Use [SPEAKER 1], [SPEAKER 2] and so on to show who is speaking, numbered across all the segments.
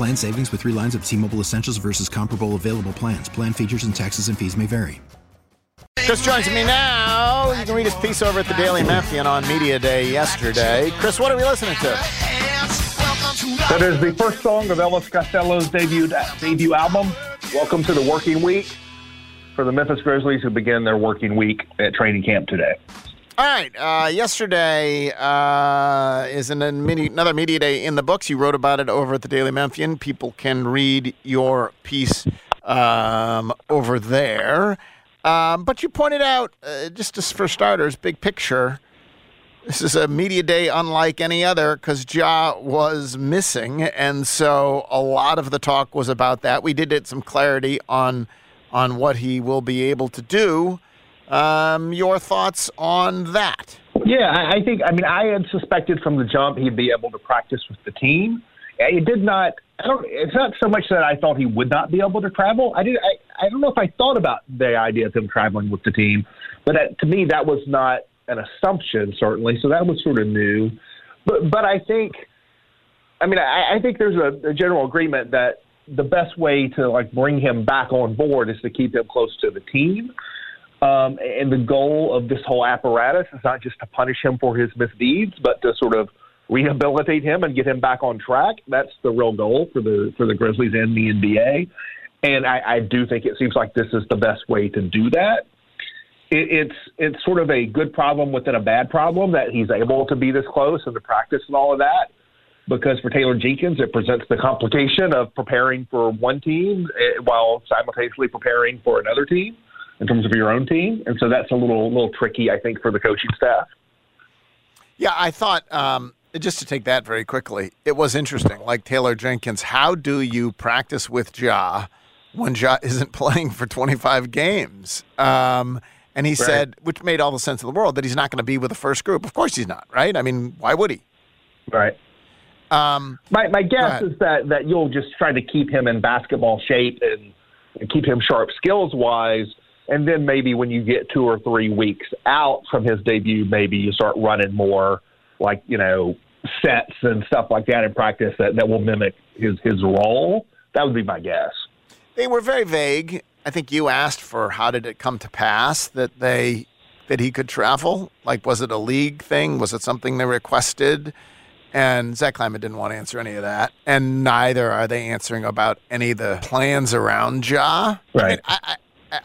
[SPEAKER 1] Plan savings with three lines of T Mobile Essentials versus comparable available plans. Plan features and taxes and fees may vary.
[SPEAKER 2] Chris joins me now. You can read his piece over at the Daily Memphian on Media Day yesterday. Chris, what are we listening to?
[SPEAKER 3] That is the first song of Elvis Costello's debut debut album. Welcome to the working week for the Memphis Grizzlies, who begin their working week at training camp today.
[SPEAKER 2] All right. Uh, yesterday uh, is an, another media day in the books. You wrote about it over at the Daily Memphian. People can read your piece um, over there. Um, but you pointed out, uh, just as for starters, big picture. This is a media day unlike any other because Ja was missing, and so a lot of the talk was about that. We did get some clarity on on what he will be able to do. Um, your thoughts on that?
[SPEAKER 3] Yeah, I, think. I mean, I had suspected from the jump he'd be able to practice with the team. It did not. I don't. It's not so much that I thought he would not be able to travel. I did. I, I don't know if I thought about the idea of him traveling with the team, but that, to me that was not an assumption. Certainly, so that was sort of new. But but I think. I mean, I, I think there's a, a general agreement that the best way to like bring him back on board is to keep him close to the team. Um, and the goal of this whole apparatus is not just to punish him for his misdeeds, but to sort of rehabilitate him and get him back on track. That's the real goal for the for the Grizzlies and the NBA. And I, I do think it seems like this is the best way to do that. It, it's it's sort of a good problem within a bad problem that he's able to be this close and to practice and all of that. Because for Taylor Jenkins, it presents the complication of preparing for one team eh, while simultaneously preparing for another team in terms of your own team, and so that's a little little tricky, I think, for the coaching staff.
[SPEAKER 2] Yeah, I thought um, just to take that very quickly, it was interesting. Like Taylor Jenkins, how do you practice with Ja when Ja isn't playing for 25 games? Um, and he right. said, which made all the sense in the world, that he's not going to be with the first group. Of course he's not, right? I mean, why would he?
[SPEAKER 3] Right. Um, my my guess is that that you'll just try to keep him in basketball shape and, and keep him sharp skills wise and then maybe when you get two or three weeks out from his debut, maybe you start running more like, you know, sets and stuff like that in practice that, that will mimic his, his role. That would be my guess.
[SPEAKER 2] They were very vague. I think you asked for how did it come to pass that they that he could travel? Like was it a league thing? Was it something they requested? And Zach Kleiman didn't want to answer any of that. And neither are they answering about any of the plans around Ja.
[SPEAKER 3] Right.
[SPEAKER 2] I, I,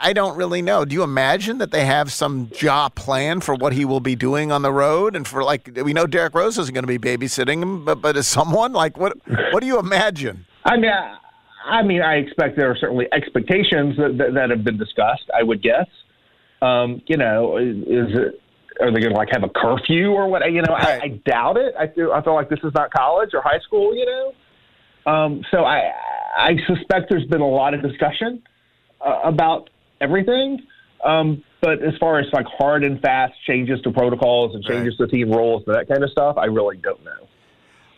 [SPEAKER 2] I don't really know. Do you imagine that they have some job plan for what he will be doing on the road? And for like, we know Derrick Rose isn't going to be babysitting him, but but is someone like what? What do you imagine?
[SPEAKER 3] I mean, I, I mean, I expect there are certainly expectations that, that, that have been discussed. I would guess. Um, you know, is, is it? Are they going to like have a curfew or what? You know. I, I doubt it. I feel I feel like this is not college or high school. You know, um, so I I suspect there's been a lot of discussion uh, about everything. Um, but as far as like hard and fast changes to protocols and changes right. to team roles and that kind of stuff, I really don't know.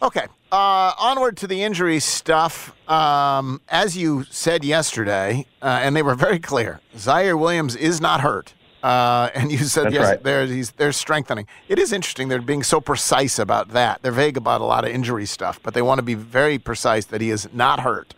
[SPEAKER 2] Okay. Uh, onward to the injury stuff. Um, as you said yesterday, uh, and they were very clear, Ziaire Williams is not hurt. Uh, and you said
[SPEAKER 3] That's
[SPEAKER 2] yes,
[SPEAKER 3] right.
[SPEAKER 2] they're, they're strengthening. It is interesting. They're being so precise about that. They're vague about a lot of injury stuff, but they want to be very precise that he is not hurt.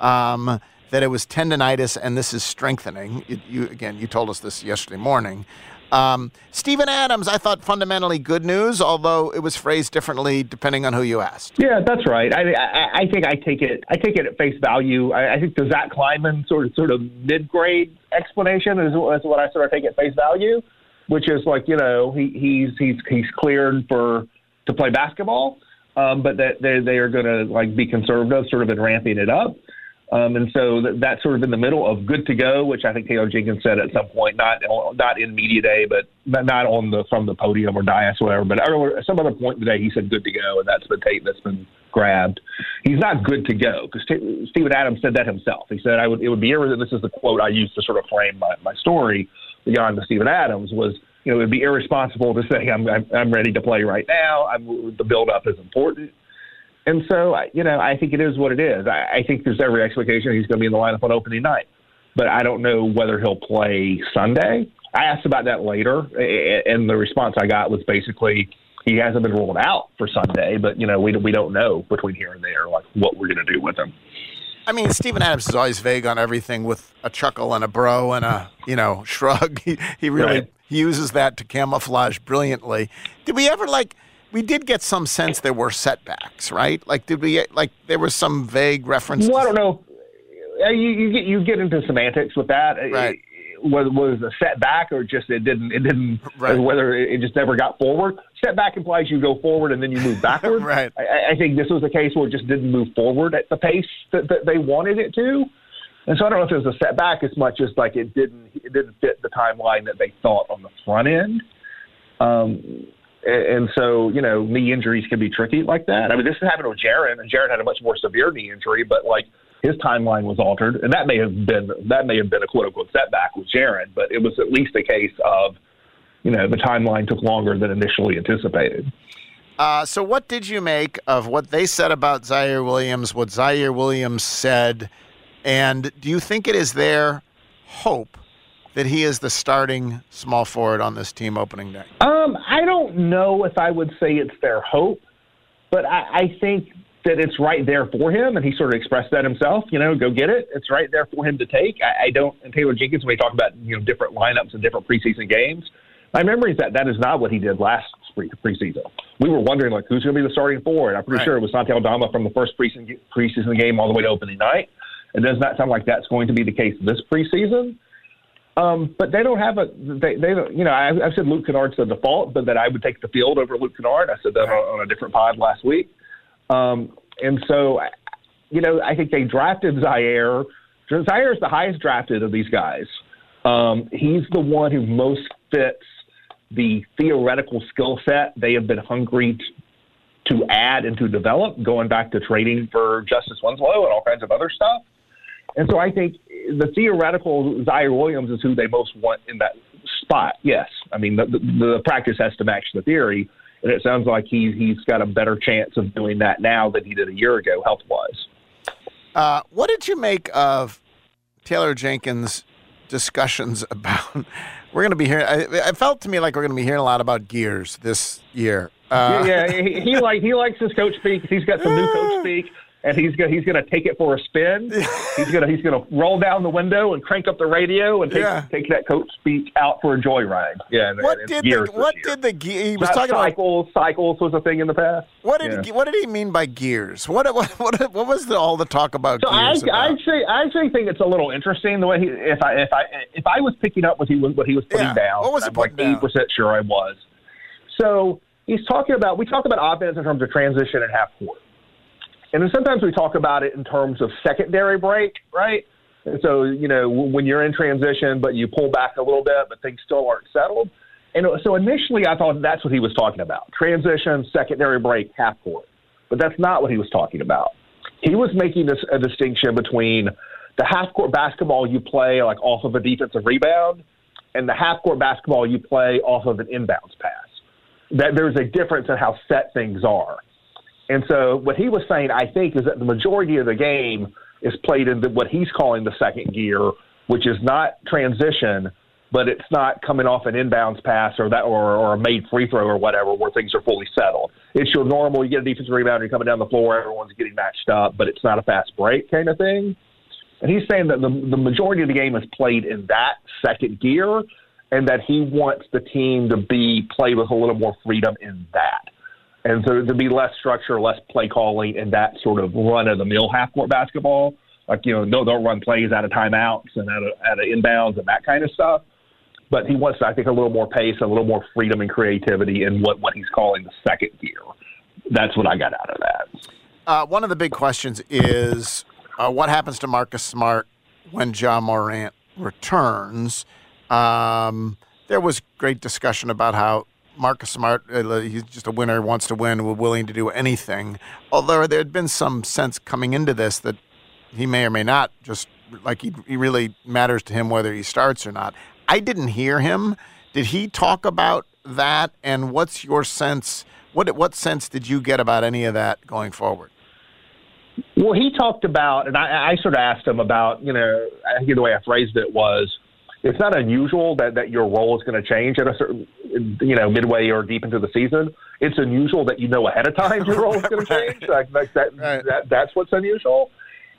[SPEAKER 2] Um, that it was tendonitis and this is strengthening. You again, you told us this yesterday morning. Um, Steven Adams, I thought fundamentally good news, although it was phrased differently depending on who you asked.
[SPEAKER 3] Yeah, that's right. I, I, I think I take it. I take it at face value. I, I think the Zach Kleiman sort of sort of mid grade explanation is, is what I sort of take at face value, which is like you know he, he's he's he's cleared for to play basketball, um, but that they they are going to like be conservative, sort of in ramping it up. Um, and so that, that's sort of in the middle of good to go, which I think Taylor Jenkins said at some point, not not in media day, but not on the from the podium or dais or whatever. But at some other point today, he said good to go, and that's the tape that's been grabbed. He's not good to go because T- Steven Adams said that himself. He said I would it would be this is the quote I used to sort of frame my, my story beyond the Steven Adams was you know it would be irresponsible to say I'm I'm, I'm ready to play right now. I'm, the build up is important and so, you know, I think it is what it is. I, I think there's every expectation he's going to be in the lineup on opening night, but I don't know whether he'll play Sunday. I asked about that later, and the response I got was basically he hasn't been ruled out for Sunday, but you know, we we don't know between here and there like what we're going to do with him.
[SPEAKER 2] I mean, Steven Adams is always vague on everything with a chuckle and a bro and a you know shrug. He he really right. uses that to camouflage brilliantly. Did we ever like? We did get some sense there were setbacks, right? Like, did we like there was some vague reference?
[SPEAKER 3] Well, I don't know. You, you get you get into semantics with that.
[SPEAKER 2] Right.
[SPEAKER 3] was was a setback or just it didn't it didn't right. whether it just never got forward. Setback implies you go forward and then you move backward.
[SPEAKER 2] right.
[SPEAKER 3] I, I, think this was a case where it just didn't move forward at the pace that, that they wanted it to. And so I don't know if it was a setback as much as like it didn't it didn't fit the timeline that they thought on the front end. Um, and so, you know, knee injuries can be tricky like that. I mean, this happened with Jaren, and Jaren had a much more severe knee injury, but like his timeline was altered, and that may have been that may have been a quote unquote setback with Jaren, but it was at least a case of, you know, the timeline took longer than initially anticipated.
[SPEAKER 2] Uh, so, what did you make of what they said about Ziaire Williams? What Ziaire Williams said, and do you think it is their hope that he is the starting small forward on this team opening day?
[SPEAKER 3] Um, I don't know if I would say it's their hope, but I, I think that it's right there for him, and he sort of expressed that himself. You know, go get it. It's right there for him to take. I, I don't. And Taylor Jenkins, when we talk about you know different lineups and different preseason games, my memory is that that is not what he did last preseason. We were wondering like who's going to be the starting forward. I'm pretty right. sure it was Santi Aldama from the first preseason preseason game all the way to opening night. It does not sound like that's going to be the case this preseason. Um, but they don't have a they they don't you know I, I said Luke Kennard's the default, but that I would take the field over Luke Kennard. I said that on, on a different pod last week, um, and so you know I think they drafted Ziaire. Ziaire is the highest drafted of these guys. Um, he's the one who most fits the theoretical skill set they have been hungry to, to add and to develop, going back to trading for Justice Winslow and all kinds of other stuff. And so I think the theoretical Ziaire Williams is who they most want in that spot. Yes, I mean the, the, the practice has to match the theory, and it sounds like he's he's got a better chance of doing that now than he did a year ago, health wise.
[SPEAKER 2] Uh, what did you make of Taylor Jenkins' discussions about? We're going to be hearing. I, felt to me like we're going to be hearing a lot about gears this year.
[SPEAKER 3] Uh, yeah, yeah, he, he like he likes his coach speak. He's got some new coach speak and he's gonna he's gonna take it for a spin. he's gonna he's gonna roll down the window and crank up the radio and take yeah. take that coach speak out for a joyride. Yeah.
[SPEAKER 2] what did the, what did the he was talking
[SPEAKER 3] cycles
[SPEAKER 2] about,
[SPEAKER 3] cycles was a thing in the past.
[SPEAKER 2] What did yeah. he, what did he mean by gears? What what what, what was the, all the talk about?
[SPEAKER 3] So I
[SPEAKER 2] about?
[SPEAKER 3] I actually I actually think it's a little interesting the way he if I if I if I was picking up what he was what he was putting
[SPEAKER 2] yeah.
[SPEAKER 3] down.
[SPEAKER 2] What was he
[SPEAKER 3] I'm like eighty percent sure I was. So he's talking about we talk about offense in terms of transition and half court. And then sometimes we talk about it in terms of secondary break, right? And so, you know, when you're in transition, but you pull back a little bit, but things still aren't settled. And uh, so initially, I thought that's what he was talking about transition, secondary break, half court. But that's not what he was talking about. He was making this, a distinction between the half court basketball you play like off of a defensive rebound and the half court basketball you play off of an inbounds pass. That there's a difference in how set things are. And so what he was saying, I think, is that the majority of the game is played in the, what he's calling the second gear, which is not transition, but it's not coming off an inbounds pass or that or, or a made free throw or whatever where things are fully settled. It's your normal. You get a defensive rebound, you're coming down the floor, everyone's getting matched up, but it's not a fast break kind of thing. And he's saying that the the majority of the game is played in that second gear, and that he wants the team to be play with a little more freedom in that. And so to be less structure, less play calling, and that sort of run of the mill half court basketball. Like, you know, no, they'll run plays out of timeouts and out of, out of inbounds and that kind of stuff. But he wants, I think, a little more pace, a little more freedom and creativity in what, what he's calling the second gear. That's what I got out of that.
[SPEAKER 2] Uh, one of the big questions is uh, what happens to Marcus Smart when John Morant returns? Um, there was great discussion about how Marcus Smart, uh, he's just a winner, wants to win, willing to do anything. Although there had been some sense coming into this that he may or may not just like he, he really matters to him whether he starts or not. I didn't hear him. Did he talk about that? And what's your sense? What what sense did you get about any of that going forward?
[SPEAKER 3] Well, he talked about, and I, I sort of asked him about, you know, I think the way I phrased it was, it's not unusual that, that your role is going to change at a certain, you know, midway or deep into the season. It's unusual that you know ahead of time your role is going to change. Like, like that, right. that, that's what's unusual.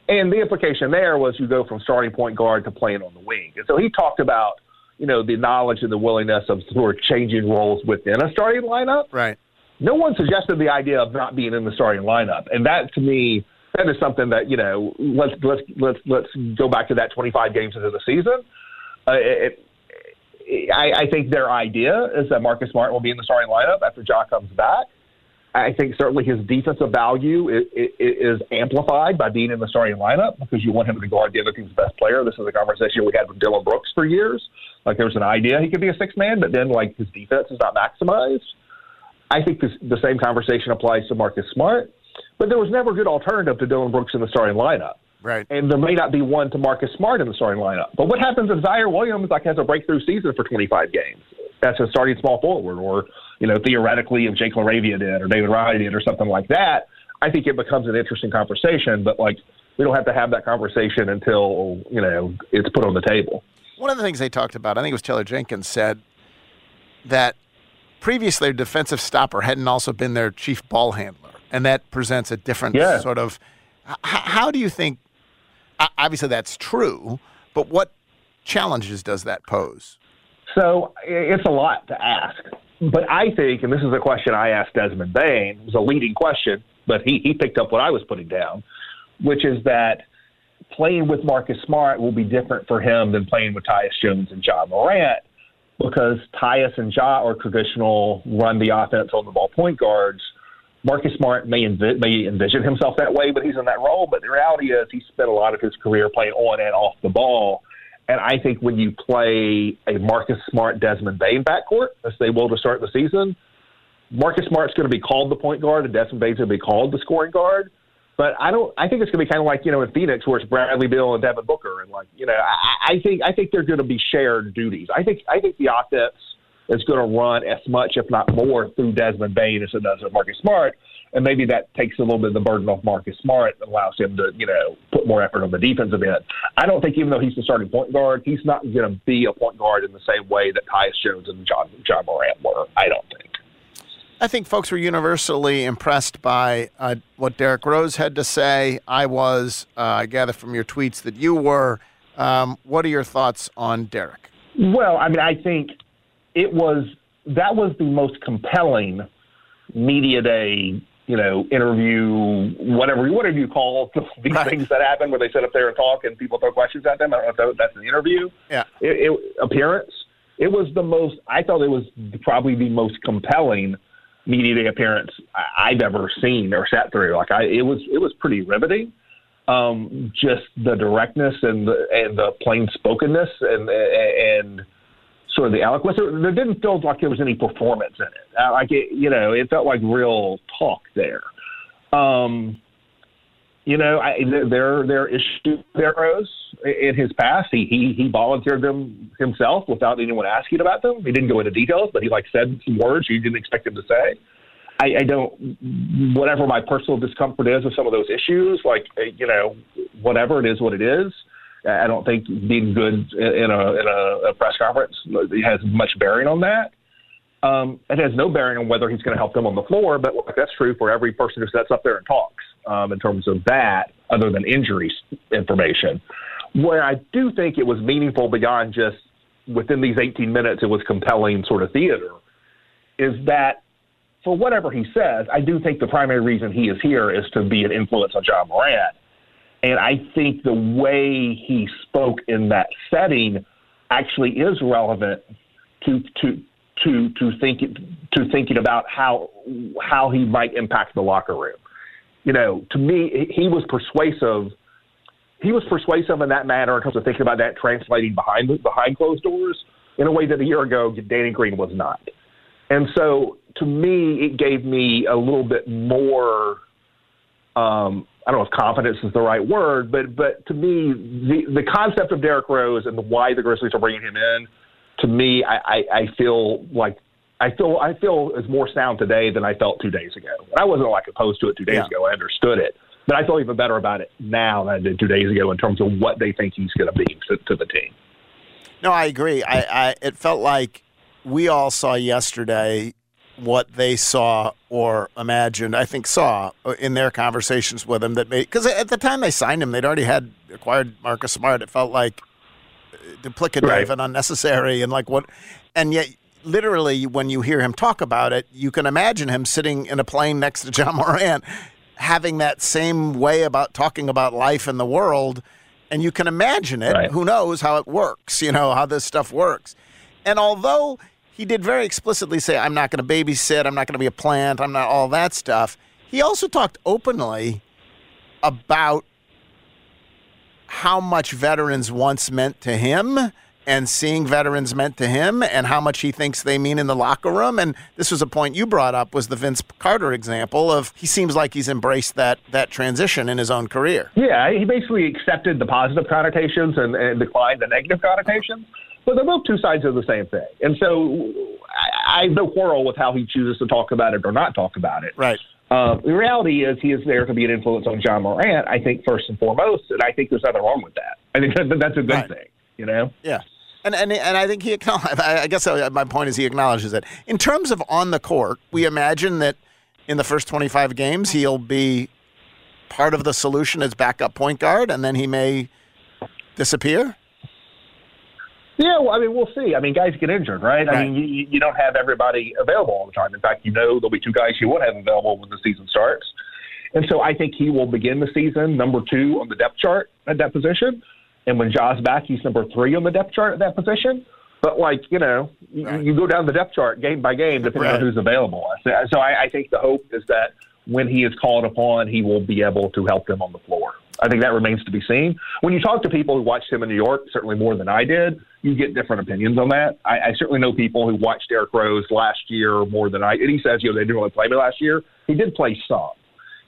[SPEAKER 3] And the implication there was you go from starting point guard to playing on the wing. And so he talked about, you know, the knowledge and the willingness of sort of changing roles within a starting lineup.
[SPEAKER 2] Right.
[SPEAKER 3] No one suggested the idea of not being in the starting lineup, and that to me that is something that you know let's let's let's let's go back to that 25 games into the season uh, it, I, I think their idea is that Marcus Smart will be in the starting lineup after Ja comes back. I think certainly his defensive value is, is amplified by being in the starting lineup because you want him to guard the other team's best player. This is a conversation we had with Dillon Brooks for years. Like there was an idea he could be a six man, but then like his defense is not maximized. I think this, the same conversation applies to Marcus Smart, but there was never a good alternative to Dillon Brooks in the starting lineup.
[SPEAKER 2] Right.
[SPEAKER 3] And there may not be one to Marcus Smart in the starting lineup. But what happens if Ziaire Williams like has a breakthrough season for 25 games? That's a starting small forward, or you know, theoretically, if Jake LaRavia did, or David Roddy did, or something like that. I think it becomes an interesting conversation. But like, we don't have to have that conversation until you know it's put on the table.
[SPEAKER 2] One of the things they talked about, I think it was Taylor Jenkins said that previously their defensive stopper hadn't also been their chief ball handler, and that presents a different yeah. sort of. how do you think obviously that's true, but what challenges does that pose?
[SPEAKER 3] So it's a lot to ask. But I think, and this is a question I asked Desmond Bane, it was a leading question, but he, he picked up what I was putting down, which is that playing with Marcus Smart will be different for him than playing with Tyus Jones and Ja Morant because Tyus and Ja are traditional run the offense on the ball point guards – Marcus Smart may, envi- may envision himself that way, but he's in that role. But the reality is, he spent a lot of his career playing on and off the ball. And I think when you play a Marcus Smart, Desmond Bane backcourt, as they will to start the season, Marcus Smart's going to be called the point guard, and Desmond Bane's going to be called the scoring guard. But I don't. I think it's going to be kind of like you know in Phoenix, where it's Bradley Beal and Devin Booker, and like you know, I, I think I think they're going to be shared duties. I think I think the offense is going to run as much, if not more, through Desmond Bane as it does with Marcus Smart. And maybe that takes a little bit of the burden off Marcus Smart and allows him to, you know, put more effort on the defensive end. I don't think, even though he's the starting point guard, he's not going to be a point guard in the same way that Tyus Jones and John, Ja Morant were. I don't think.
[SPEAKER 2] I think folks were universally impressed by uh, what Derrick Rose had to say. I was, uh, I gather from your tweets that you were. Um, what are your thoughts on Derrick?
[SPEAKER 3] Well, I mean, I think it was that was the most compelling media day you know, interview, whatever whatever you call these right. things that happen where they sit up there and talk and people throw questions at them. I don't know if that's an interview.
[SPEAKER 2] Yeah.
[SPEAKER 3] It, it, appearance. It was the most. I thought it was probably the most compelling media day appearance I've ever seen or sat through. Like I, it was it was pretty riveting. Um, just the directness and the and the plain spokenness and and sort of the eloquence. There didn't feel like there was any performance in it. Uh, like it, you know, it felt like real talk there. Um, you know, I, there there issues there arrows in his past. He he he volunteered them himself without anyone asking about them. He didn't go into details, but he like said some words you didn't expect him to say. I, I don't. Whatever my personal discomfort is with some of those issues, like you know, whatever it is, what it is. I don't think being good in a, in a, a press conference has much bearing on that. Um, it has no bearing on whether he's going to help them on the floor, but that's true for every person who sits up there and talks um, in terms of that, other than injury information. Where I do think it was meaningful beyond just within these 18 minutes, it was compelling sort of theater, is that for whatever he says, I do think the primary reason he is here is to be an influence on John Morant. And I think the way he spoke in that setting actually is relevant to to to to think to thinking about how how he might impact the locker room. You know, to me, he was persuasive. He was persuasive in that manner in terms of thinking about that translating behind behind closed doors in a way that a year ago Danny Green was not. And so, to me, it gave me a little bit more. Um, I don't know if confidence is the right word, but but to me, the the concept of Derrick Rose and the why the Grizzlies are bringing him in to me, I, I, I feel like I feel I feel is more sound today than I felt two days ago. I wasn't like opposed to it two days yeah. ago. I understood it, but I feel even better about it now than I did two days ago in terms of what they think he's going to be to, to the team.
[SPEAKER 2] No, I agree. I, I it felt like we all saw yesterday what they saw or imagined. I think saw uh, in their conversations with him that made because at the time they signed him, they'd already had acquired Marcus Smart. It felt like uh, duplicative right. and unnecessary and like what and yet literally when you hear him talk about it you can imagine him sitting in a plane next to John Morant having that same way about talking about life and the world and you can imagine it right. who knows how it works you know how this stuff works and although he did very explicitly say i'm not going to babysit i'm not going to be a plant i'm not all that stuff he also talked openly about how much veterans once meant to him and seeing veterans meant to him and how much he thinks they mean in the locker room. And this was a point you brought up was the Vince Carter example of he seems like he's embraced that that transition in his own career.
[SPEAKER 3] Yeah, he basically accepted the positive connotations and, and declined the negative connotations. But they're both two sides of the same thing. And so I, I have no quarrel with how he chooses to talk about it or not talk about it.
[SPEAKER 2] Right.
[SPEAKER 3] Uh, the reality is he is there to be an influence on John Morant, I think, first and foremost, and I think there's nothing wrong with that. I think that, that's a good right. thing, you know?
[SPEAKER 2] Yeah. And, and, and I think he I guess my point is he acknowledges it. In terms of on the court, we imagine that in the first 25 games he'll be part of the solution as backup point guard, and then he may disappear.
[SPEAKER 3] Yeah, well, I mean, we'll see. I mean, guys get injured, right? right. I mean, you, you don't have everybody available all the time. In fact, you know there'll be two guys you won't have available when the season starts. And so I think he will begin the season number two on the depth chart at that position. And when Ja's back, he's number three on the depth chart at that position. But like you know, right. you, you go down the depth chart game by game depending right. on who's available. So I, I think the hope is that when he is called upon, he will be able to help them on the floor. I think that remains to be seen. When you talk to people who watched him in New York, certainly more than I did, you get different opinions on that. I, I certainly know people who watched Derrick Rose last year more than I. And he says, you know, they didn't really play me last year. He did play some.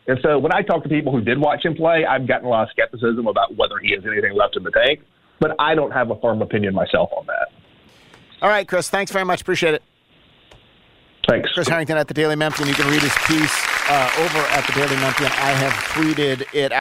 [SPEAKER 3] And so when I talk to people who did watch him play, I've gotten a lot of skepticism about whether he has anything left in the tank. But I don't have a firm opinion myself on that.
[SPEAKER 2] All right, Chris. Thanks very much. Appreciate it.
[SPEAKER 3] Thanks.
[SPEAKER 2] Chris Herrington at the Daily Memphian. You can read his piece uh, over at the Daily Memphian. I have tweeted it